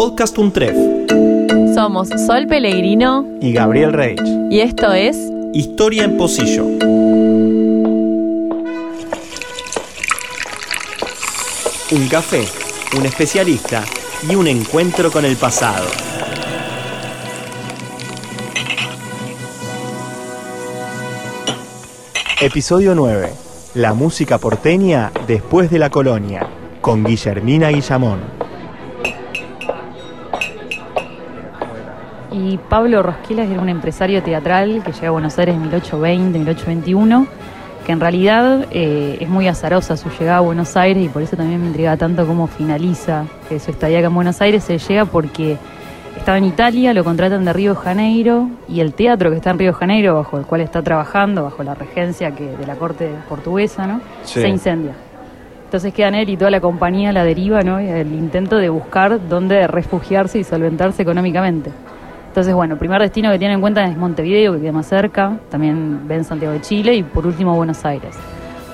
Podcast Untref Somos Sol Pellegrino y Gabriel Reich. y esto es Historia en Pocillo. Un café, un especialista y un encuentro con el pasado. Episodio 9. La música porteña después de la colonia, con Guillermina Guillamón. Y Pablo Rosquela era un empresario teatral que llega a Buenos Aires en 1820, 1821, que en realidad eh, es muy azarosa su llegada a Buenos Aires y por eso también me intriga tanto cómo finaliza que su estadía acá en Buenos Aires. Se llega porque estaba en Italia, lo contratan de Río de Janeiro y el teatro que está en Río de Janeiro, bajo el cual está trabajando, bajo la regencia que, de la corte portuguesa, ¿no? Sí. se incendia. Entonces quedan él y toda la compañía a la deriva, ¿no? El intento de buscar dónde refugiarse y solventarse económicamente. Entonces, bueno, primer destino que tienen en cuenta es Montevideo, que queda más cerca, también ven Santiago de Chile y por último Buenos Aires.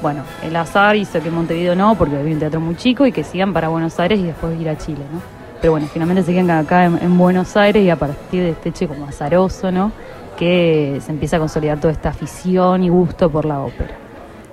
Bueno, el azar hizo que Montevideo no, porque había un teatro muy chico y que sigan para Buenos Aires y después ir a Chile, ¿no? Pero bueno, finalmente se quedan acá en, en Buenos Aires y a partir de este hecho como azaroso, ¿no? Que se empieza a consolidar toda esta afición y gusto por la ópera.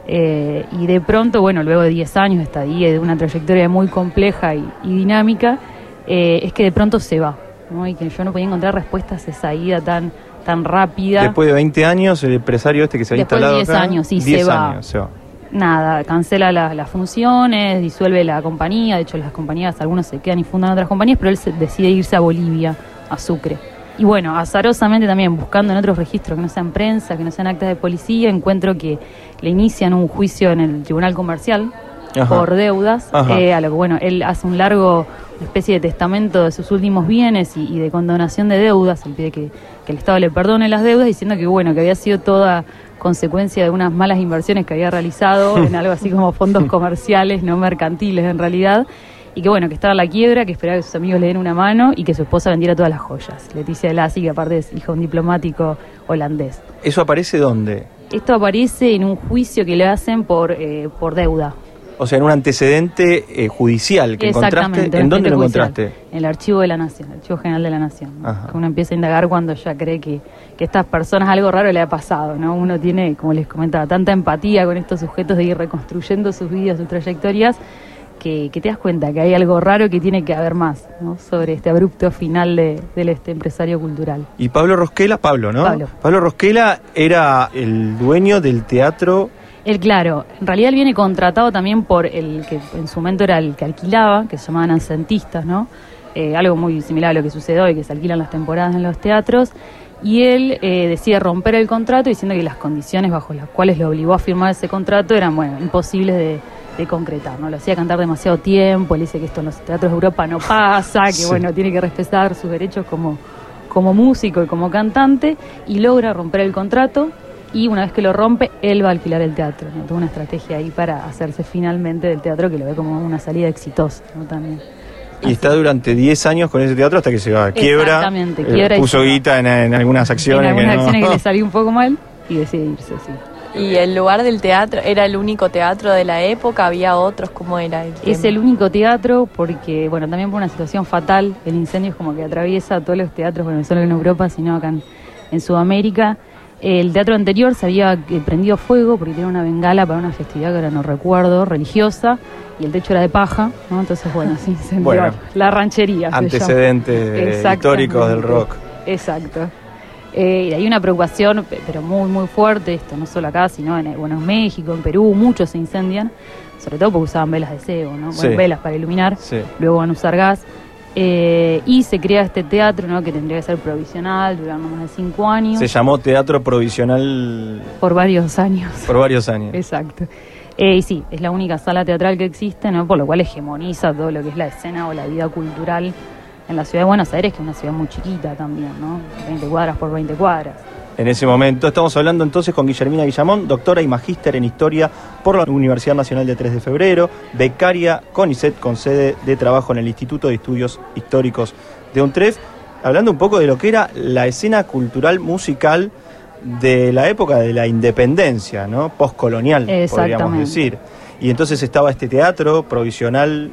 Eh, y de pronto, bueno, luego de 10 años de estadía de una trayectoria muy compleja y, y dinámica, eh, es que de pronto se va, ¿no? Y que yo no podía encontrar respuestas a esa ida tan, tan rápida. Después de 20 años, el empresario este que se había Después de instalado 10 acá, años, sí, 10 se va. años, se va. Nada, cancela la- las funciones, disuelve la compañía, de hecho las compañías, algunos se quedan y fundan otras compañías, pero él se- decide irse a Bolivia, a Sucre. Y bueno, azarosamente también buscando en otros registros que no sean prensa, que no sean actas de policía, encuentro que le inician un juicio en el Tribunal Comercial Ajá. por deudas, eh, a lo que bueno, él hace un largo especie de testamento de sus últimos bienes y, y de condonación de deudas, él pide que, que el Estado le perdone las deudas, diciendo que bueno, que había sido toda consecuencia de unas malas inversiones que había realizado en algo así como fondos comerciales, no mercantiles en realidad, y que bueno, que estaba en la quiebra, que esperaba que sus amigos le den una mano y que su esposa vendiera todas las joyas. Leticia de Lassi, que aparte es hija de un diplomático holandés. ¿Eso aparece dónde? Esto aparece en un juicio que le hacen por, eh, por deuda. O sea, en un antecedente eh, judicial que encontraste. ¿En dónde lo judicial, encontraste? En el archivo de la Nación, el archivo general de la Nación. ¿no? Ajá. Que uno empieza a indagar cuando ya cree que, que a estas personas algo raro le ha pasado, ¿no? Uno tiene, como les comentaba, tanta empatía con estos sujetos de ir reconstruyendo sus vidas, sus trayectorias, que, que te das cuenta que hay algo raro que tiene que haber más, ¿no? Sobre este abrupto final de, de este empresario cultural. Y Pablo Rosquela, Pablo, ¿no? Pablo. Rosquela era el dueño del teatro. Él, claro, en realidad él viene contratado también por el que en su momento era el que alquilaba, que se llamaban ancentistas, ¿no? Eh, algo muy similar a lo que sucede hoy, que se alquilan las temporadas en los teatros. Y él eh, decide romper el contrato diciendo que las condiciones bajo las cuales lo obligó a firmar ese contrato eran, bueno, imposibles de, de concretar, ¿no? Lo hacía cantar demasiado tiempo, él dice que esto en los teatros de Europa no pasa, que, Sí. bueno, tiene que respetar sus derechos como, como músico y como cantante, y logra romper el contrato y una vez que lo rompe, él va a alquilar el teatro. ¿no? Tuvo una estrategia ahí para hacerse finalmente del teatro que lo ve como una salida exitosa ¿no? también. Y está durante 10 años con ese teatro hasta que se va a quiebra. Exactamente, eh, quiebra y puso guita en, en algunas acciones. en algunas que no- acciones que le salió un poco mal y decide irse, sí. y el lugar del teatro era el único teatro de la época, había otros, ¿cómo era el Es el único teatro porque, bueno, también por una situación fatal, el incendio es como que atraviesa todos los teatros, bueno, no solo en Europa, sino acá en, en Sudamérica. El teatro anterior se había eh, prendido fuego porque tenía una bengala para una festividad que ahora no recuerdo, religiosa, y el techo era de paja, ¿no? Entonces, bueno, se incendió Bueno, la ranchería. se. Antecedentes históricos del rock. Exacto. Eh, y hay una preocupación, pe- pero muy, muy fuerte, esto no solo acá, sino en, eh, bueno, en México, en Perú, muchos se incendian, sobre todo porque usaban velas de cebo, ¿no? Bueno, Sí. velas para iluminar, Sí. luego van a usar gas. Eh, y se crea este teatro, ¿no? Que tendría que ser provisional, durar no más de cinco años, Se llamó Teatro Provisional por varios años. por varios años. Exacto. Eh, y sí, es la única sala teatral que existe, ¿no? Por lo cual hegemoniza todo lo que es la escena o la vida cultural en la ciudad de Buenos Aires, que es una ciudad muy chiquita también, ¿no? 20 cuadras por 20 cuadras. En ese momento estamos hablando entonces con Guillermina Guillamón, doctora y magíster en Historia por la Universidad Nacional de 3 de Febrero, becaria CONICET con sede de trabajo en el Instituto de Estudios Históricos de UNTREF, hablando un poco de lo que era la escena cultural musical de la época de la independencia, ¿no? Postcolonial, podríamos decir. Y entonces estaba este teatro provisional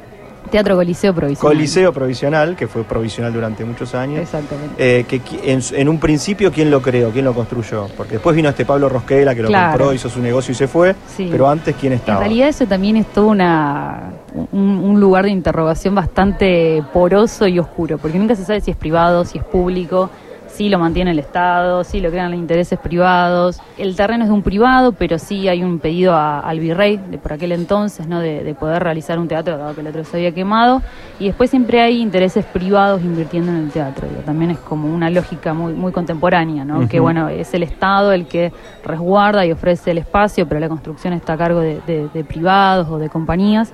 Teatro Coliseo Provisional. Coliseo Provisional, que fue provisional durante muchos años. Exactamente. Eh, que en, en un principio, ¿quién lo creó? ¿Quién lo construyó? Porque después vino este Pablo Rosquela que lo Claro. compró, hizo su negocio y se fue. Sí. Pero antes, ¿quién En estaba? realidad eso también es todo una, un, un lugar de interrogación bastante poroso y oscuro, porque nunca se sabe si es privado, si es público, si lo mantiene el Estado, si lo crean los intereses privados. El terreno es de un privado, pero sí hay un pedido a- al virrey de por aquel entonces ¿no? de, de poder realizar un teatro, dado que el otro se había quemado, y después siempre hay intereses privados invirtiendo en el teatro. digo, también es como una lógica muy, muy contemporánea, ¿no? que bueno, es el Estado el que resguarda y ofrece el espacio, pero la construcción está a cargo de, de- de privados o de compañías.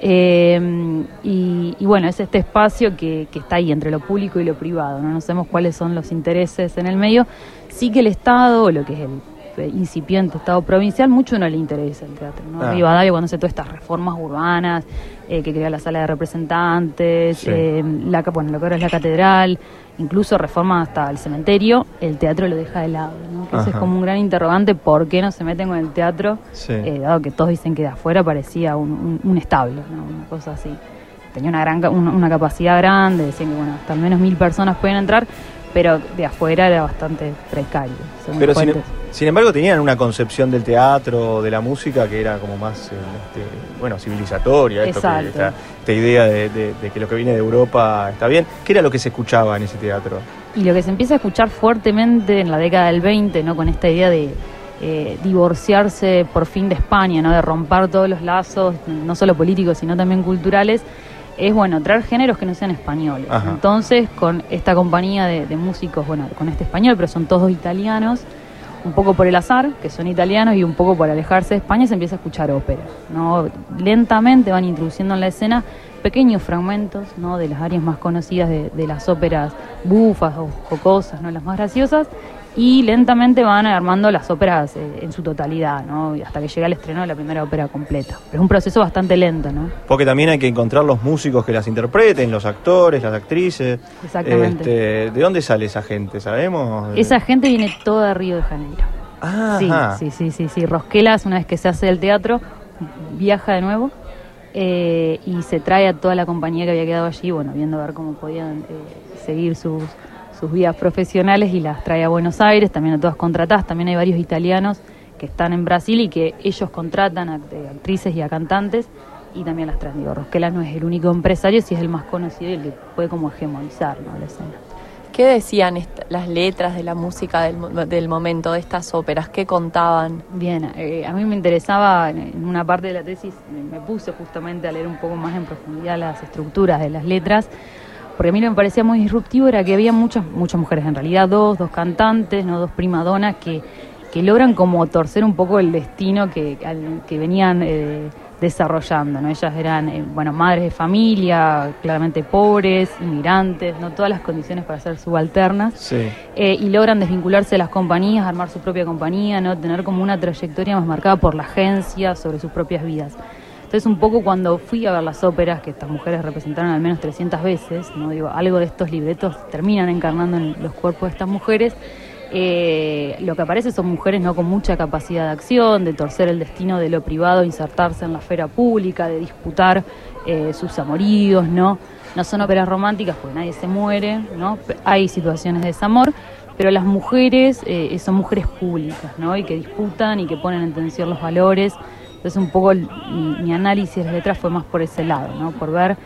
Eh, y, y bueno, es este espacio que, que está ahí entre lo público y lo privado, ¿no? no sabemos cuáles son los intereses en el medio. Sí que el Estado, o lo que es el incipiente Estado provincial, mucho no le interesa el teatro. ¿no? Ah. Rivadavia, cuando hace todas estas reformas urbanas, eh, que crea la sala de representantes, Sí. eh, la, bueno, lo que ahora es la catedral, incluso reforma hasta el cementerio, el teatro lo deja de lado. ¿no? Ese es como un gran interrogante, ¿por qué no se meten con el teatro? Sí. Eh, dado que todos dicen que de afuera parecía un, un- un establo, ¿no? una cosa así. Tenía una, gran, una capacidad grande, decían que bueno, hasta al menos mil personas pueden entrar, pero de afuera era bastante precario. Pero sin, embargo tenían una concepción del teatro, de la música, que era como más, eh, este, bueno, civilizatoria. Esto que- Exacto. esta, esta idea de, de- de que lo que viene de Europa está bien. ¿Qué era lo que se escuchaba en ese teatro? Y lo que se empieza a escuchar fuertemente en la década del 20, ¿no? con esta idea de eh, divorciarse por fin de España, ¿no? de romper todos los lazos, no solo políticos, sino también culturales, es bueno traer géneros que no sean españoles. Ajá. Entonces, con esta compañía de, de músicos, bueno, con este español, pero son todos italianos, un poco por el azar, que son italianos, y un poco por alejarse de España, se empieza a escuchar ópera. ¿no? Lentamente van introduciendo en la escena pequeños fragmentos ¿no? de las áreas más conocidas de, de las óperas bufas o jocosas, ¿no? las más graciosas, y lentamente van armando las óperas eh, en su totalidad, ¿no? Y hasta que llega el estreno de la primera ópera completa. Pero es un proceso bastante lento, ¿no? Porque también hay que encontrar los músicos que las interpreten, los actores, las actrices. Exactamente. Este, ¿De dónde sale esa gente? ¿Sabemos? Esa gente viene toda de Río de Janeiro. Sí, Ajá. sí, sí, sí, sí. Rosquelas, una vez que se hace el teatro, viaja de nuevo eh, y se trae a toda la compañía que había quedado allí, bueno, viendo a ver cómo podían eh, seguir sus, sus vías profesionales y las trae a Buenos Aires, también a todas contratadas, también hay varios italianos que están en Brasil y que ellos contratan a act- actrices y a cantantes y también las traen. Digo, Rosquelas no es el único empresario, sí es el más conocido y el que puede como hegemonizar ¿no? la escena. ¿Qué decían las letras de la música del, mo- del momento de estas óperas? ¿Qué contaban? Bien, eh, a mí me interesaba, en- una parte de la tesis me puse justamente a leer un poco más en profundidad las estructuras de las letras, porque a mí lo que me parecía muy disruptivo era que había muchas, muchas mujeres, en realidad dos, dos cantantes, no dos primadonas, que, que logran como torcer un poco el destino que, al- que venían eh, desarrollando, ¿no? Ellas eran, eh, bueno, madres de familia, claramente pobres, inmigrantes, ¿no? Todas las condiciones para ser subalternas Sí. eh, y logran desvincularse de las compañías, armar su propia compañía, no tener como una trayectoria más marcada por la agencia sobre sus propias vidas. Entonces un poco cuando fui a ver las óperas que estas mujeres representaron al menos 300 veces, no digo algo de estos libretos terminan encarnando en los cuerpos de estas mujeres. eh, lo que aparece son mujeres no con mucha capacidad de acción, de torcer el destino de lo privado, insertarse en la esfera pública, de disputar eh, sus amoríos, ¿no? No son óperas románticas porque nadie se muere, ¿no? Hay situaciones de desamor, pero las mujeres eh, son mujeres públicas, ¿no? Y que disputan y que ponen en tensión los valores. Entonces un poco mi, análisis de las letras fue más por ese lado, ¿no? Por ver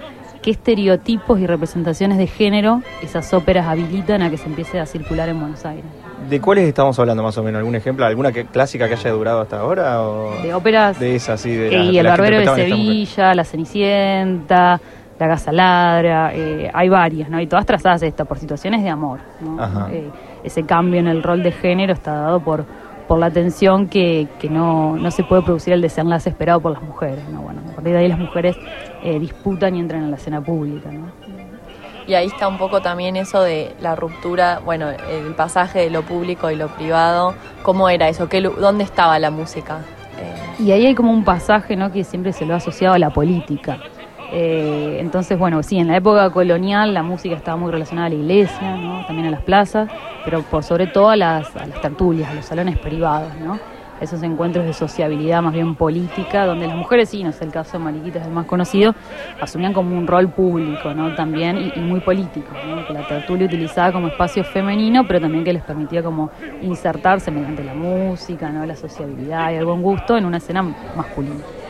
qué estereotipos y representaciones de género esas óperas habilitan a que se empiece a circular en Buenos Aires. ¿De cuáles estamos hablando más o menos? ¿Algún ejemplo? ¿Alguna que- clásica que haya durado hasta ahora? O De óperas de esas, sí, de las- y de El Barbero de? Sevilla, La Cenicienta, La Casa Ladra, eh, hay varias, ¿no? Y todas trazadas esta por situaciones de amor, ¿no? Eh, ese cambio en el rol de género está dado por, por la tensión que, que no, no se puede producir el desenlace esperado por las mujeres, ¿no? Bueno, a partir de ahí las mujeres eh, disputan y entran en la escena pública, ¿no? Y ahí está un poco también eso de la ruptura, bueno, el pasaje de lo público y lo privado. ¿Cómo era eso? ¿Qué, ¿Dónde estaba la música? Eh, Y ahí hay como un pasaje ¿no? que siempre se lo ha asociado a la política. Eh, entonces, bueno, sí, en la época colonial la música estaba muy relacionada a la iglesia, ¿no? también a las plazas, pero por sobre todo a las, a las tertulias, a los salones privados. ¿no? esos encuentros de sociabilidad más bien política, donde las mujeres, sí, no es el caso de Mariquita, es el más conocido, asumían como un rol público, ¿no? También, y, muy político, ¿no? Que la tertulia utilizaba como espacio femenino, pero también que les permitía como insertarse mediante la música, ¿no? La sociabilidad y el buen gusto en una escena masculina.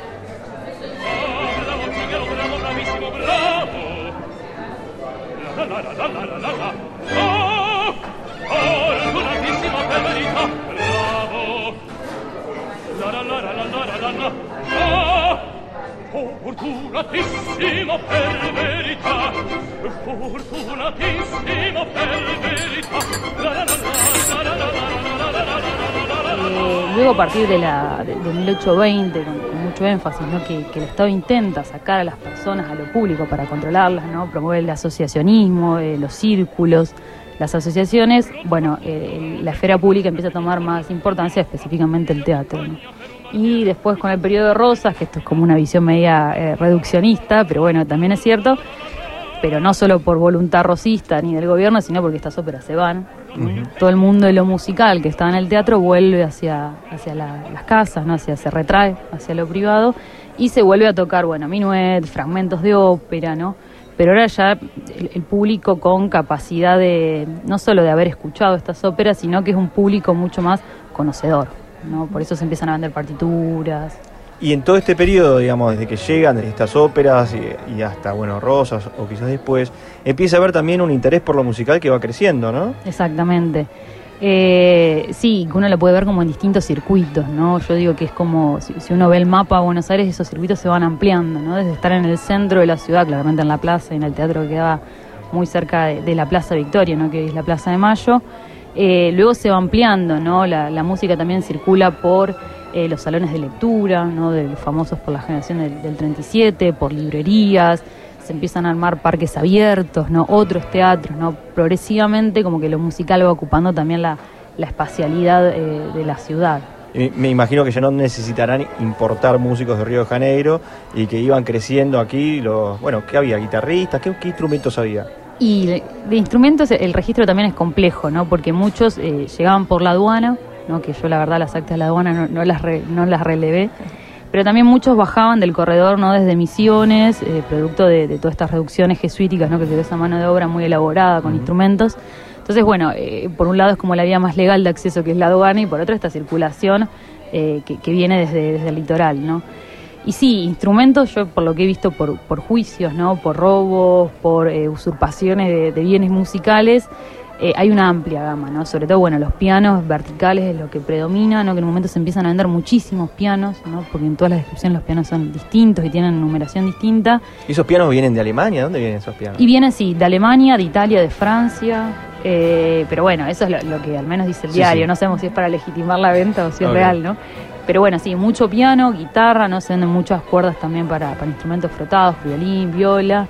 Luego a partir de, la, de, 1820, con, mucho énfasis, ¿no? que, el Estado intenta sacar a las personas, a lo público, para controlarlas, ¿no? promover el asociacionismo, eh, los círculos, las asociaciones, bueno, eh, la esfera pública empieza a tomar más importancia, específicamente el teatro. Y después con el periodo de Rosas, que esto es como una visión media eh, reduccionista, pero bueno, también es cierto, pero no solo por voluntad rosista ni del gobierno, sino porque estas óperas se van. Todo el mundo de lo musical que estaba en el teatro vuelve hacia, hacia las casas, ¿no? hacia, se retrae hacia lo privado y se vuelve a tocar, bueno, minuet, fragmentos de ópera, ¿no? Pero ahora ya el, público con capacidad de, no solo de haber escuchado estas óperas, sino que es un público mucho más conocedor, ¿no? Por eso se empiezan a vender partituras. Y en todo este periodo, digamos, desde que llegan estas óperas y, hasta, bueno, Rosas o quizás después, empieza a haber también un interés por lo musical que va creciendo, ¿no? Exactamente. Eh, sí, uno lo puede ver como en distintos circuitos, ¿no? Yo digo que es como, si, uno ve el mapa de Buenos Aires, esos circuitos se van ampliando, ¿no? Desde estar en el centro de la ciudad, claramente en la plaza y en el teatro que quedaba muy cerca de, la Plaza Victoria, ¿no? Que es la Plaza de Mayo. Eh, luego se va ampliando, ¿no? La, música también circula por eh, los salones de lectura, ¿no? De famosos por la generación del, 37, por librerías, se empiezan a armar parques abiertos, ¿no? Otros teatros, ¿no? Progresivamente como que lo musical va ocupando también la, espacialidad eh, de la ciudad. Me imagino que ya no necesitarán importar músicos de Río de Janeiro y que iban creciendo aquí los, bueno, ¿qué había? ¿Guitarristas? ¿Qué, instrumentos había? Y de, instrumentos el registro también es complejo, ¿no? Porque muchos llegaban por la aduana, que yo la verdad las actas de la aduana no, las, no las relevé, pero también muchos bajaban del corredor no desde Misiones, eh, producto de, todas estas reducciones jesuíticas, ¿no? que quedó esa mano de obra muy elaborada con instrumentos. Entonces, bueno, eh, por un lado es como la vía más legal de acceso que es la aduana y por otro esta circulación eh, que, viene desde, desde el litoral, ¿no? Y sí, instrumentos, yo por lo que he visto por, por juicios, ¿no? por robos, por usurpaciones de, bienes musicales, eh, hay una amplia gama, ¿no? Sobre todo, bueno, los pianos verticales es lo que predomina, ¿no? Que en un momento se empiezan a vender muchísimos pianos, ¿no? Porque en todas las descripciones los pianos son distintos y tienen numeración distinta. ¿Y esos pianos vienen de Alemania? ¿Dónde vienen esos pianos? Y vienen, sí, de Alemania, de Italia, de Francia. Eh, pero bueno, eso es lo, que al menos dice el diario. No sabemos si es para legitimar la venta o si es real, ¿no? Pero bueno, sí, mucho piano, guitarra, ¿no? Se venden muchas cuerdas también para, para instrumentos frotados, violín, viola.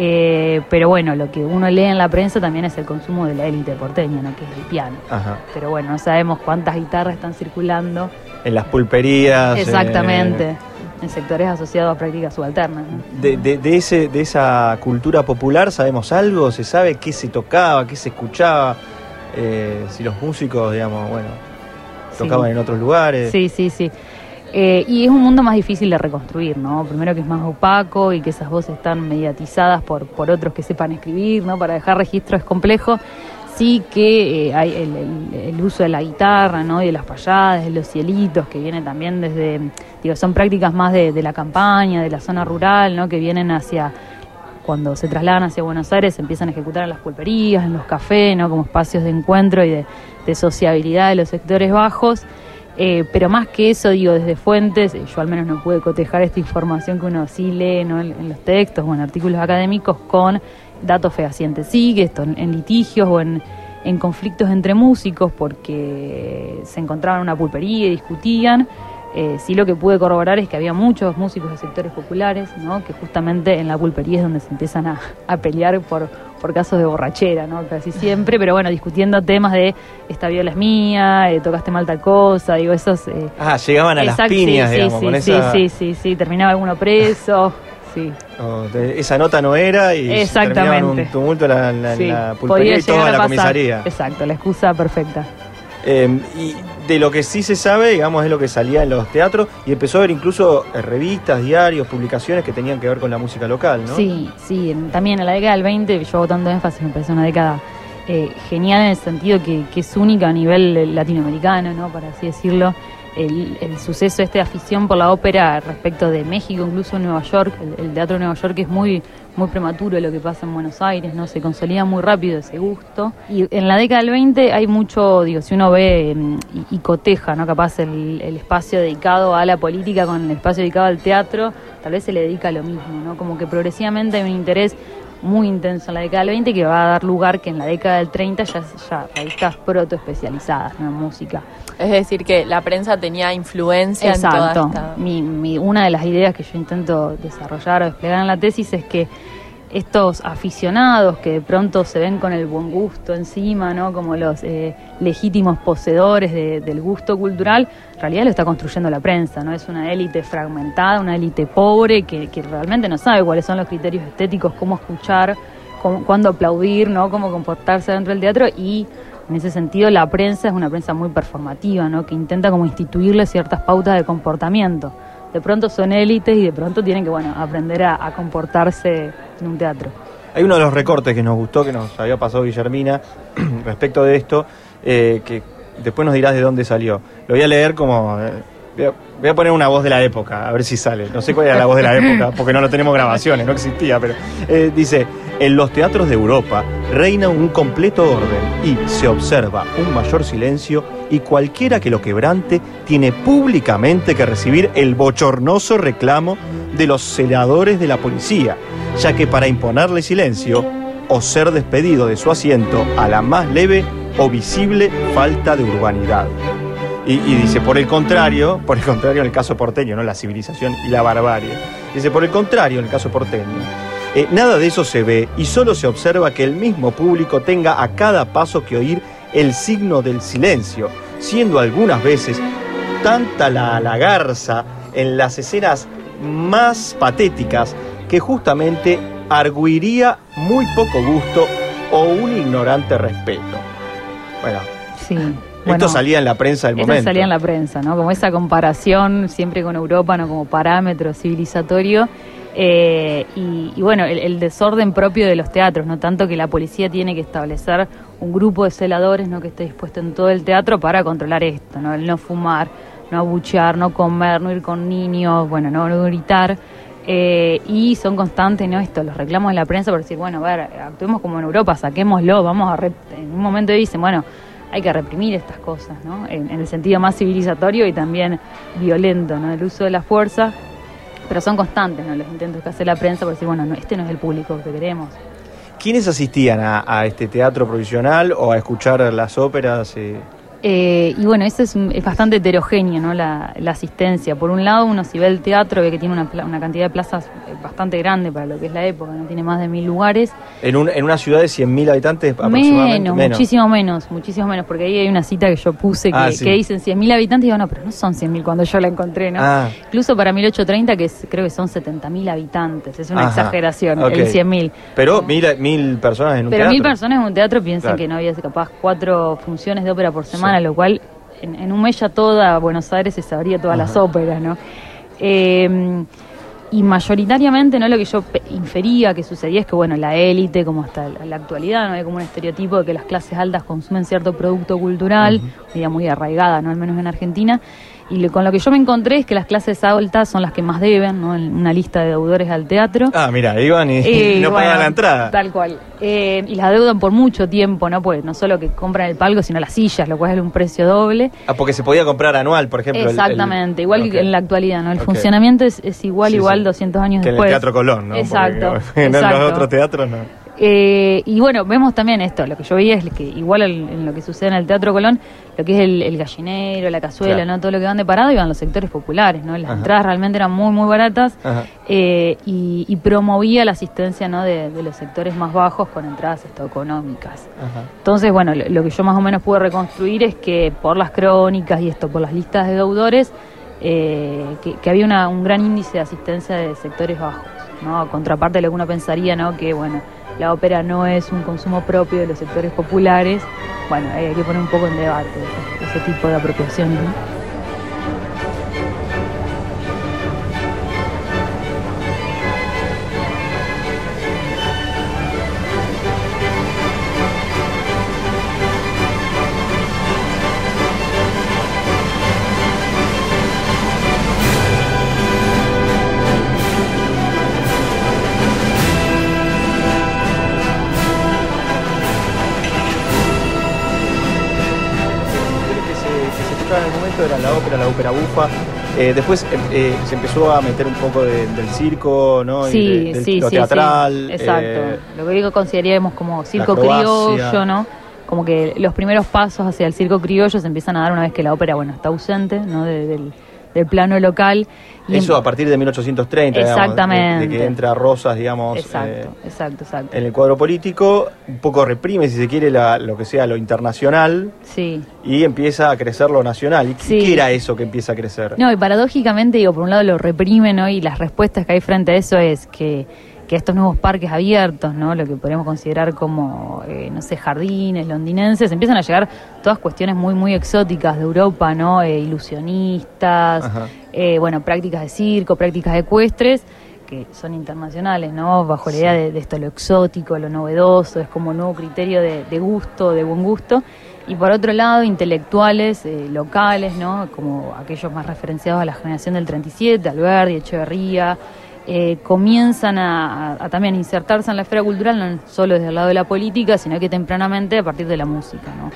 Eh, pero bueno, lo que uno lee en la prensa también es el consumo de la élite porteña, ¿no? que es el piano. Pero bueno, no sabemos cuántas guitarras están circulando. En las pulperías. Exactamente. En sectores asociados a prácticas subalternas. De, ese, de esa cultura popular, ¿sabemos algo? ¿Se sabe qué se tocaba, qué se escuchaba? Eh, si los músicos, digamos, bueno, tocaban en otros lugares. Sí, sí, sí. Eh, y es un mundo más difícil de reconstruir, ¿no? Primero que es más opaco y que esas voces están mediatizadas por, por otros que sepan escribir, ¿no? Para dejar registro es complejo. Sí que eh, hay el, uso de la guitarra, ¿no? Y de las payadas, de los cielitos, que viene también desde, digo, son prácticas más de, la campaña, de la zona rural, ¿no? Que vienen hacia, cuando se trasladan hacia Buenos Aires, se empiezan a ejecutar en las pulperías, en los cafés, ¿no? Como espacios de encuentro y de, de sociabilidad de los sectores bajos. Eh, pero más que eso, digo, desde fuentes, eh, yo al menos no pude cotejar esta información que uno sí lee en, los textos o en artículos académicos con datos fehacientes. Sí, que esto en, litigios o en, en, conflictos entre músicos porque se encontraban en una pulpería y discutían. Eh, sí lo que pude corroborar es que había muchos músicos de sectores populares, ¿no? que justamente en la pulpería es donde se empiezan a, a pelear por por casos de borrachera, ¿no? Casi siempre, pero bueno, discutiendo temas de esta viola es mía, eh, tocaste mal tal cosa, digo, esos... Eh, ah, llegaban a las piñas, sí, digamos, sí, con sí, sí, sí, sí, terminaba alguno preso, sí. Oh, esa nota no era y Exactamente. un tumulto en la, la, pulpería y toda la comisaría. Exacto, la excusa perfecta. Eh, y de lo que sí se sabe, digamos, es lo que salía en los teatros y empezó a haber incluso eh, revistas, diarios, publicaciones que tenían que ver con la música local, ¿no? Sí, sí, también en la década del 20, yo hago tanto énfasis, me parece una década eh, genial en el sentido que, es única a nivel latinoamericano, ¿no? Para así decirlo. El, el suceso, esta afición por la ópera respecto de México, incluso Nueva York, el, teatro de Nueva York es muy, muy prematuro lo que pasa en Buenos Aires, ¿no? Se consolida muy rápido ese gusto. Y en la década del 20 hay mucho, digo, si uno ve mm, y, y coteja, ¿no? Capaz el, el espacio dedicado a la política con el espacio dedicado al teatro, tal vez se le dedica a lo mismo, ¿no? Como que progresivamente hay un interés muy intenso en la década del 20 que va a dar lugar que en la década del 30 ya, ya revistas proto especializadas ¿no? en música. Es decir, que la prensa tenía influencia en toda esta... Mi, mi- una de las ideas que yo intento desarrollar o desplegar en la tesis es que estos aficionados que de pronto se ven con el buen gusto encima, ¿no? como los eh, legítimos poseedores de- del gusto cultural, en realidad lo está construyendo la prensa, ¿no? Es una élite fragmentada, una élite pobre que, que realmente no sabe cuáles son los criterios estéticos, cómo escuchar, cómo- cuándo aplaudir, ¿no? Cómo comportarse dentro del teatro y en ese sentido la prensa es una prensa muy performativa, ¿no? Que intenta como instituirle ciertas pautas de comportamiento. De pronto son élites y de pronto tienen que, bueno, aprender a, comportarse en un teatro. Hay uno de los recortes que nos gustó, que nos había pasado Guillermina, respecto de esto, eh, que después nos dirás de dónde salió. Lo voy a leer como... eh, voy, a, poner una voz de la época, a ver si sale. No sé cuál era la voz de la época, porque no lo tenemos grabaciones, no existía, pero... eh, dice, en los teatros de Europa reina un completo orden y se observa un mayor silencio y cualquiera que lo quebrante tiene públicamente que recibir el bochornoso reclamo de los celadores de la policía, ya que para imponerle silencio o ser despedido de su asiento a la más leve o visible falta de urbanidad. Y, dice, por el contrario, por el contrario en el caso porteño, ¿no? La civilización y la barbarie. Dice, por el contrario en el caso porteño, eh, nada de eso se ve y solo se observa que el mismo público tenga a cada paso que oír el signo del silencio, siendo algunas veces tanta la, la garza en las escenas más patéticas que justamente arguiría muy poco gusto o un ignorante respeto. Bueno, Sí. Esto bueno, salía en la prensa del Eso momento. salía en la prensa, ¿no? Como esa comparación siempre con Europa, ¿no? Como parámetro civilizatorio. Eh, y, y bueno, el, el desorden propio de los teatros, no tanto que la policía tiene que establecer un grupo de celadores, ¿no? Que esté dispuesto en todo el teatro para controlar esto, ¿no? El no fumar, no abuchear, no comer, no ir con niños, bueno, no, no gritar. Eh, y son constantes, ¿no? Esto, los reclamos de la prensa por decir, bueno, a ver, actuemos como en Europa, saquémoslo, vamos a... En un momento dicen, bueno, hay que reprimir estas cosas, ¿no? En, en el sentido más civilizatorio y también violento, ¿no? El uso de la fuerza, pero son constantes, ¿no? Los intentos que hace la prensa por decir, bueno, no, este no es el público que queremos. ¿Quiénes asistían a, a este teatro provisional o a escuchar las óperas? eh? Eh, y bueno, eso es, es bastante heterogéneo, ¿no? La, la asistencia. Por un lado, uno si ve el teatro, ve que tiene una, una cantidad de plazas eh, bastante grande para lo que es la época, ¿no? Tiene más de mil lugares. En, un- en una ciudad de 100.000 habitantes aproximadamente. Menos, muchísimo menos, muchísimo menos, porque ahí hay una cita que yo puse que, Ah, sí. que dicen 100.000 habitantes y digo, no, pero no son 100.000 cuando yo la encontré, ¿no? Ah, Incluso para 1830, que es- creo que son 70.000 habitantes, es una Ajá, exageración, ok. el 100.000. pero mil, mil personas en un Pero teatro. mil personas en un teatro piensan Claro. que no había capaz cuatro funciones de ópera por semana, Sí. lo cual en, en un mes ya toda Buenos Aires se sabría todas las óperas, ¿no? Eh, y mayoritariamente, ¿no? Lo que yo infería que sucedía es que, bueno, la élite, como hasta la, la actualidad, ¿no? Hay como un estereotipo de que las clases altas consumen cierto producto cultural, idea muy arraigada, ¿no? Al menos en Argentina. Y lo- con lo que yo me encontré es que las clases altas son las que más deben, ¿no? En una lista de deudores al teatro. Ah, mira, iban y, Eh, no bueno, pagaban la entrada. Tal cual. Eh, y las deudan por mucho tiempo, ¿no? Pues no solo que compran el palco, sino las sillas, lo cual es un precio doble. Ah, porque se podía comprar anual, por ejemplo. el- el- Exactamente, igual que en la actualidad, ¿no? El funcionamiento es, es igual, Sí, igual sí. 200 años Que en el después. Teatro Colón, ¿no? Exacto, Porque en exacto. los otros teatros no. Eh, y bueno, vemos también esto, lo que yo veía es que igual al- en lo que sucede en el Teatro Colón, lo que es el, el gallinero, la cazuela, Claro. ¿no? Todo lo que van de parado iban los sectores populares, ¿no? Las Ajá. entradas realmente eran muy, muy baratas eh, y, y promovía la asistencia, ¿no? De, de los sectores más bajos con entradas esto, económicas. Ajá. Entonces, bueno, lo, lo que yo más o menos pude reconstruir es que por las crónicas y esto, por las listas de deudores, eh, que, que había una- un gran índice de asistencia de sectores bajos, ¿no? A contraparte de lo que uno pensaría, ¿no? Que, bueno, la ópera no es un consumo propio de los sectores populares, bueno, hay que poner un poco en debate ese, tipo de apropiación. ¿no? Era la ópera, la ópera bufa. Eh, después eh, eh, se empezó a meter un poco de- del circo, ¿no? Y Sí, de- del sí, lo sí, teatral. sí, exacto. eh, Lo que digo consideraríamos como circo criollo, ¿no? Como que los primeros pasos hacia el circo criollo se empiezan a dar una vez que la ópera, bueno, está ausente, ¿no? De- del, del plano local. Y eso a partir de 1830, digamos, de- de, Exactamente. que entra Rosas, digamos, Exacto, eh, exacto, exacto. en el cuadro político, un poco reprime, si se quiere, la- lo que sea lo internacional Sí. y empieza a crecer lo nacional. ¿Y Sí. qué era eso que empieza a crecer? No, y paradójicamente, digo, por un lado lo reprime, ¿no? Y las respuestas que hay frente a eso es que, que estos nuevos parques abiertos, ¿no? Lo que podríamos considerar como, eh, no sé, jardines londinenses, empiezan a llegar todas cuestiones muy, muy exóticas de Europa, ¿no? Eh, ilusionistas, eh, bueno, prácticas de circo, prácticas ecuestres, que son internacionales, ¿no? Bajo la idea de, de esto, lo exótico, lo novedoso, es como un nuevo criterio de, de gusto, de buen gusto. Y por otro lado, intelectuales eh, locales, ¿no? Como aquellos más referenciados a la generación del 37, Alberdi, Echeverría, eh, comienzan a, también insertarse en la esfera cultural, no solo desde el lado de la política, sino que tempranamente a partir de la música, ¿no?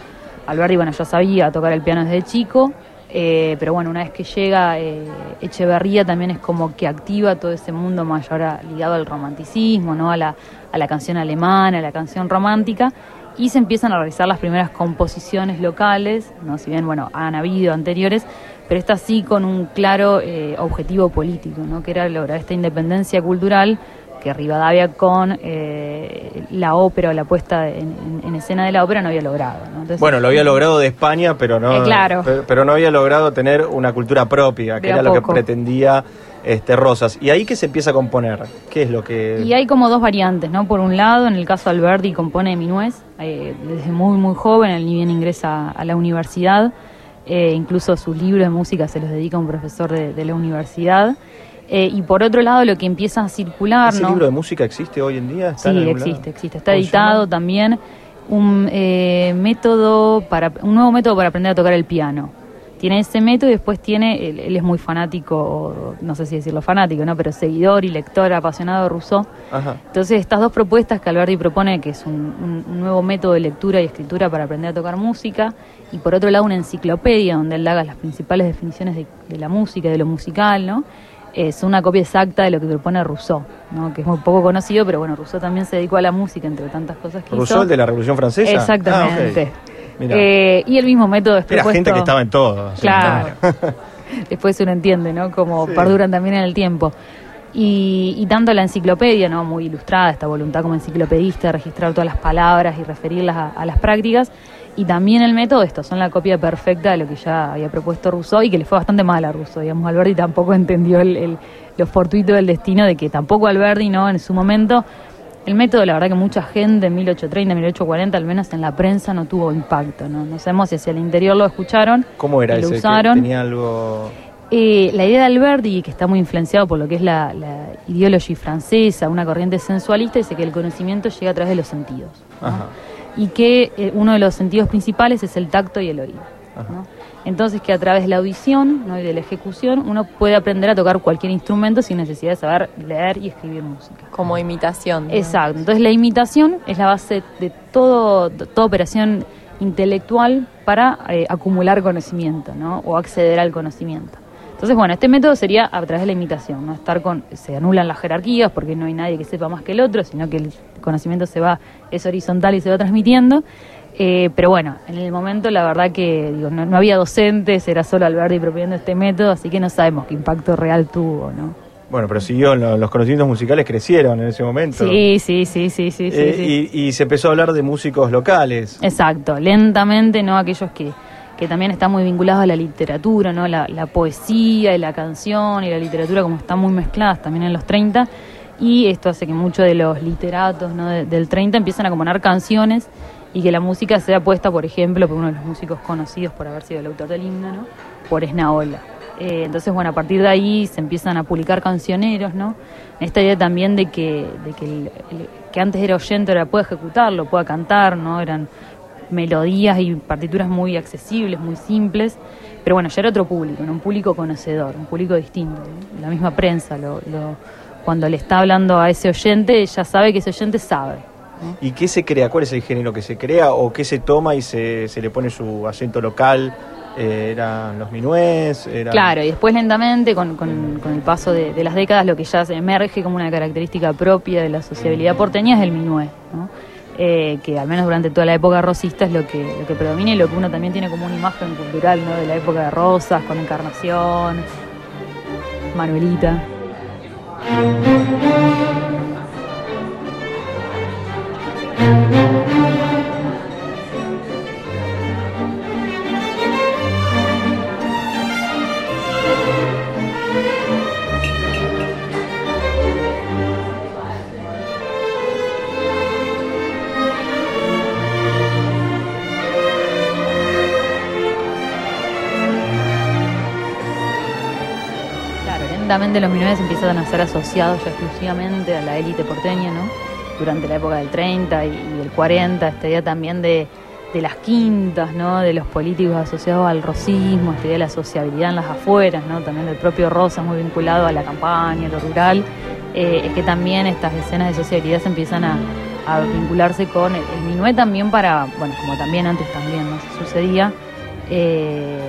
Alberdi, bueno, ya sabía tocar el piano desde chico, eh, pero bueno, una vez que llega eh, Echeverría también es como que activa todo ese mundo más ahora ligado al romanticismo, ¿no? A la, a la canción alemana, a la canción romántica, y se empiezan a realizar las primeras composiciones locales, ¿no? Si bien, bueno, han habido anteriores, pero esta sí con un claro eh, objetivo político, ¿no? Que era lograr esta independencia cultural que Rivadavia con eh, la ópera o la puesta en, en- en escena de la ópera no había logrado. ¿no? Entonces, Bueno, lo había logrado de España, pero no, Eh, claro. pero, pero no había logrado tener una cultura propia, que era lo que pretendía este, Rosas. ¿Y ahí que se empieza a componer? ¿Qué es lo que...? Y hay como dos variantes, ¿no? Por un lado, en el caso de Alberti compone Minués, eh, desde muy muy joven, él ni bien ingresa a la universidad, eh, incluso sus libros de música se los dedica a un profesor de, de la universidad. Eh, y por otro lado, lo que empieza a circular, ¿Ese ¿no? libro de música existe hoy en día? ¿Está Sí, en algún lado? existe, existe. Está ¿Cómo se editado también un eh, método para un nuevo método para aprender a tocar el piano. Tiene ese método y después tiene, él, él es muy fanático, no sé si decirlo fanático, ¿no? pero seguidor y lector apasionado de Rousseau. Ajá. Entonces, estas dos propuestas que Alberti propone, que es un, nuevo método de lectura y escritura para aprender a tocar música, y por otro lado una enciclopedia donde él haga las principales definiciones de, de la música, de lo musical, ¿no? Es una copia exacta de lo que propone Rousseau, ¿no? que es muy poco conocido, pero bueno, Rousseau también se dedicó a la música, entre tantas cosas que ¿Rousseau, hizo. el de la Revolución Francesa? Exactamente. Ah. Eh, y el mismo método es Era propuesto- gente que estaba en todo. Claro. Después uno entiende, ¿no? Como Sí. perduran también en el tiempo. Y, y tanto la enciclopedia, ¿no? Muy ilustrada, esta voluntad como enciclopedista de registrar todas las palabras y referirlas a, a las prácticas. Y también el método, estos son la copia perfecta de lo que ya había propuesto Rousseau y que le fue bastante mal a Rousseau. Digamos, Alberti tampoco entendió el, el- lo fortuito del destino de que tampoco Alberti, ¿no? En su momento, el método, la verdad que mucha gente en 1830, 1840, al menos en la prensa, no tuvo impacto, ¿no? No sabemos si hacia el interior lo escucharon. ¿Cómo era y lo ese? usaron. tenía algo... Eh, la idea de Alberti, que está muy influenciado por lo que es la, la ideología francesa, una corriente sensualista, dice que el conocimiento llega a través de los sentidos. ¿no? Ajá. Y que eh, uno de los sentidos principales es el tacto y el oído. ¿no? Entonces que a través de la audición ¿no? y de la ejecución uno puede aprender a tocar cualquier instrumento sin necesidad de saber leer y escribir música. Como imitación. ¿no? Exacto. Entonces la imitación es la base de todo, de toda operación intelectual para eh, acumular conocimiento, ¿no? O acceder al conocimiento. Entonces, bueno, este método sería a través de la imitación, ¿no? Estar con, se anulan las jerarquías porque no hay nadie que sepa más que el otro, sino que el conocimiento se va, es horizontal y se va transmitiendo. Eh, pero bueno, en el momento la verdad que digo, no, no había docentes, era solo Alberti proponiendo este método, así que no sabemos qué impacto real tuvo, ¿no? Bueno, pero siguió, lo- los conocimientos musicales crecieron en ese momento. Sí, sí, sí, sí, sí, sí, Eh, sí. Y, y se empezó a hablar de músicos locales. Exacto, lentamente, ¿no? Aquellos que, que también están muy vinculados a la literatura, ¿no? La, la poesía y la canción y la literatura como están muy mezcladas también en los 30, y esto hace que muchos de los literatos ¿no? de- del 30 empiezan a componer canciones y que la música sea puesta, por ejemplo, por uno de los músicos conocidos por haber sido el autor del himno, ¿no? por Esnaola. Eh, entonces, bueno, a partir de ahí se empiezan a publicar cancioneros, ¿no? Esta idea también de que, de que, que antes era oyente, ahora puede ejecutarlo, pueda cantar, ¿no? Eran melodías y partituras muy accesibles, muy simples, pero bueno, ya era otro público, ¿no? un público conocedor, un público distinto. La misma prensa, lo, lo- cuando le está hablando a ese oyente, ya sabe que ese oyente sabe. ¿Y qué se crea? ¿Cuál es el género que se crea o qué se toma y se, se le pone su acento local? Eh, ¿Eran los minués? Eran... Claro, y después lentamente, con, con- con el paso de, de las décadas, lo que ya se emerge como una característica propia de la sociabilidad porteña es el minué, ¿no? Eh, que al menos durante toda la época rosista es lo que, lo que predomina y lo que uno también tiene como una imagen cultural ¿no? de la época de Rosas, con Encarnación, Manuelita. Lentamente los minués empiezan a ser asociados ya exclusivamente a la élite porteña, ¿no? Durante la época del 30 y, y el 40, esta idea también de, de las quintas, ¿no? De los políticos asociados al rosismo, esta idea de la sociabilidad en las afueras, ¿no? También del propio Rosa, muy vinculado a la campaña, a lo rural. Eh, es que también estas escenas de sociabilidad se empiezan a, a vincularse con el, el minué también para, bueno, como también antes también ¿no? Se sucedía, eh,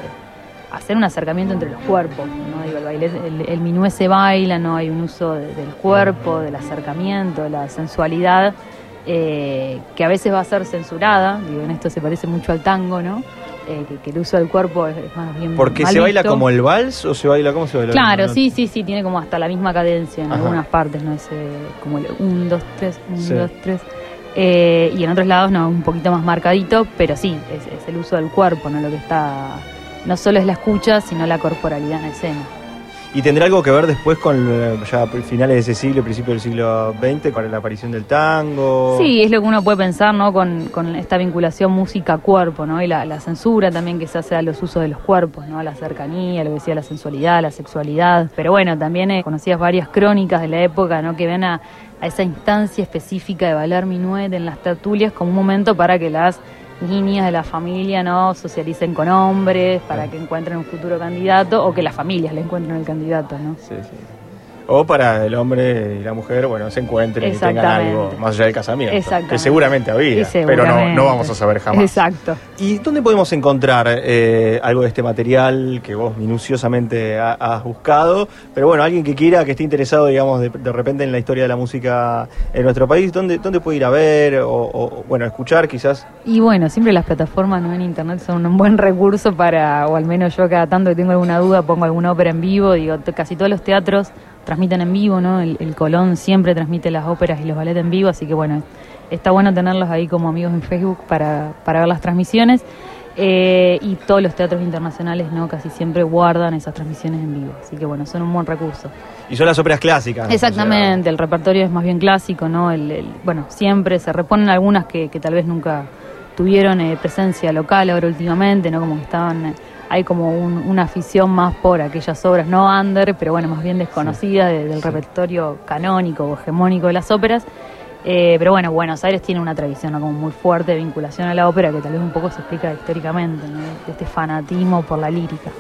hacer un acercamiento entre los cuerpos, ¿no? Digo, el, baile, el, el minué se baila, no hay un uso de- del cuerpo, del acercamiento, de la sensualidad, eh, que a veces va a ser censurada, digo, en esto se parece mucho al tango, ¿no? Eh, que, que el uso del cuerpo es, es más bien ¿Porque mal se baila visto. como el vals o se baila cómo se baila? Claro, sí, sí, sí, tiene como hasta la misma cadencia en Ajá. algunas partes, ¿no? Es eh, como el 1, 2, 3, 1, Sí. 2, 3. Eh, y en otros lados, no, un poquito más marcadito, pero sí, es, es el uso del cuerpo, ¿no? Lo que está. No solo es la escucha, sino la corporalidad en escena. ¿Y tendrá algo que ver después con eh, ya finales de ese siglo, principios del siglo XX, con la aparición del tango? Sí, es lo que uno puede pensar, ¿no? Con, con esta vinculación música-cuerpo, ¿no? Y la, la censura también que se hace a los usos de los cuerpos, ¿no? A la cercanía, lo que decía la sensualidad, la sexualidad. Pero bueno, también eh, conocías varias crónicas de la época, ¿no? Que ven a, a esa instancia específica de bailar minuet en las tertulias como un momento para que las niñas de la familia no socialicen con hombres, para que encuentren un futuro candidato o que las familias le encuentren el candidato, ¿no? Sí, sí. O para el hombre y la mujer, bueno, se encuentren y tengan algo más allá del casamiento. Exactamente. Que seguramente había, pero no, no vamos a saber jamás. Exacto. ¿Y dónde podemos encontrar eh, algo de este material que vos minuciosamente ha- has buscado? Pero bueno, alguien que quiera, que esté interesado, digamos, de, de repente en la historia de la música en nuestro país, ¿dónde, dónde puede ir a ver o, o, bueno, escuchar quizás? Y bueno, siempre las plataformas ¿no? en internet son un buen recurso para, o al menos yo cada tanto que tengo alguna duda pongo alguna ópera en vivo, digo, casi todos los teatros transmiten en vivo, ¿no? El, el Colón siempre transmite las óperas y los ballets en vivo, así que bueno, está bueno tenerlos ahí como amigos en Facebook para, para ver las transmisiones. Eh, y todos los teatros internacionales, ¿no? Casi siempre guardan esas transmisiones en vivo, así que bueno, son un buen recurso. Y son las óperas clásicas. Exactamente, el repertorio es más bien clásico, ¿no? El, el- bueno, siempre se reponen algunas que, que tal vez nunca tuvieron eh, presencia local ahora últimamente, ¿no? Como que estaban, eh, hay como un- una afición más por aquellas obras no under, pero bueno, más bien desconocidas de- del repertorio canónico o hegemónico de las óperas. Eh, pero bueno, Buenos Aires tiene una tradición ¿no? como muy fuerte de vinculación a la ópera que tal vez un poco se explica históricamente, ¿no? este fanatismo por la lírica.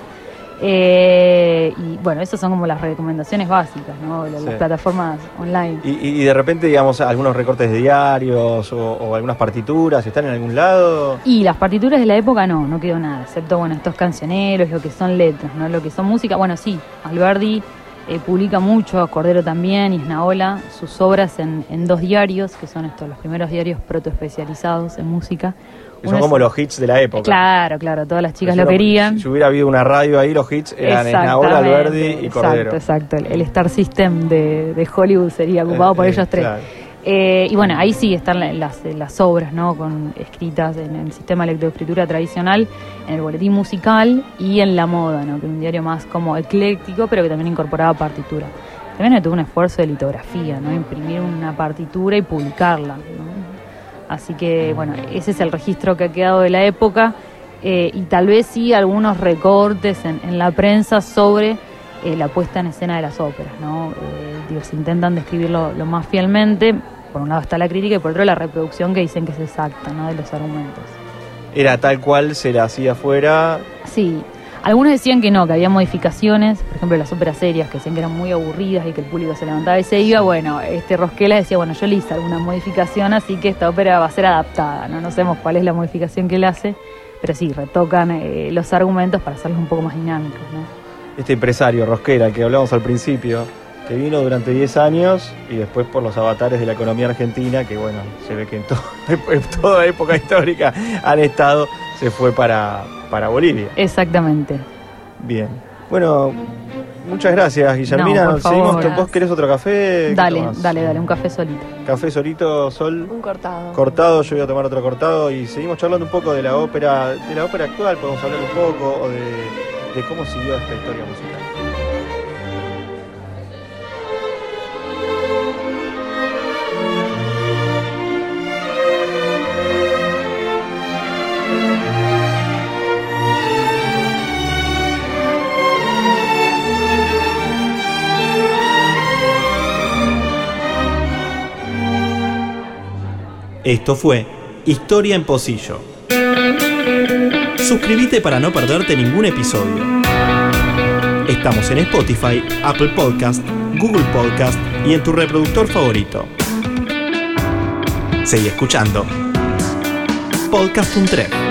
Eh, y bueno, esas son como las recomendaciones básicas, ¿no? Las, Sí. plataformas online. Y, y- de repente, digamos, algunos recortes de diarios o, o algunas partituras, ¿están en algún lado? Y las partituras de la época no, no quedó nada, excepto bueno, estos cancioneros, lo que son letras, ¿no? Lo que son música, bueno, sí, Alberdi eh, publica mucho, Cordero también y Esnaola, sus obras en, en dos diarios, que son estos los primeros diarios protoespecializados en música. Son como los hits de la época. Claro, claro, todas las chicas lo querían. Si hubiera habido una radio ahí, los hits eran Esnaola, Alberdi y Cordero. Exacto, exacto. El, el Star System de, de Hollywood sería ocupado Eh, por eh, ellos tres. claro. Eh, y bueno, ahí sí están la- las, las obras, ¿no? Con, escritas en el sistema de lectoescritura tradicional, en el boletín musical y en La Moda, ¿no? Que es un diario más como ecléctico, pero que también incorporaba partitura. también todo un esfuerzo de litografía, ¿no? Imprimir una partitura y publicarla, ¿no? Así que, bueno, ese es el registro que ha quedado de la época eh, y tal vez sí algunos recortes en, en la prensa sobre eh, la puesta en escena de las óperas, ¿no? Eh, digo, se intentan describirlo lo más fielmente. Por un lado está la crítica y por otro la reproducción que dicen que es exacta, ¿no? De los argumentos. Era tal cual se la hacía afuera. Sí, algunos decían que no, que había modificaciones, por ejemplo las óperas serias, que decían que eran muy aburridas y que el público se levantaba y se iba. Bueno, este Rosquela decía, bueno, yo le hice alguna modificación, así que esta ópera va a ser adaptada, ¿no? No sabemos cuál es la modificación que él hace, pero sí, retocan eh, los argumentos para hacerlos un poco más dinámicos, ¿no? Este empresario Rosquera, que hablábamos al principio, que vino durante 10 años y después por los avatares de la economía argentina, que bueno, se ve que en toda época histórica han estado, se fue para, para Bolivia. Exactamente. Bien. Bueno, muchas gracias, Guillermina. No, por favor. Seguimos, ¿Vos querés otro café? ¿Qué Dale, dale, dale, un café solito. Café solito, sol. Un cortado. Cortado, yo voy a tomar otro cortado y seguimos charlando un poco de la ópera, de la ópera actual, podemos hablar un poco, o de, de cómo siguió esta historia musical. Esto fue Historia en Pocillo. Suscríbete para no perderte ningún episodio. Estamos en Spotify, Apple Podcast, Google Podcast y en tu reproductor favorito. Seguí escuchando. Podcast Untrep.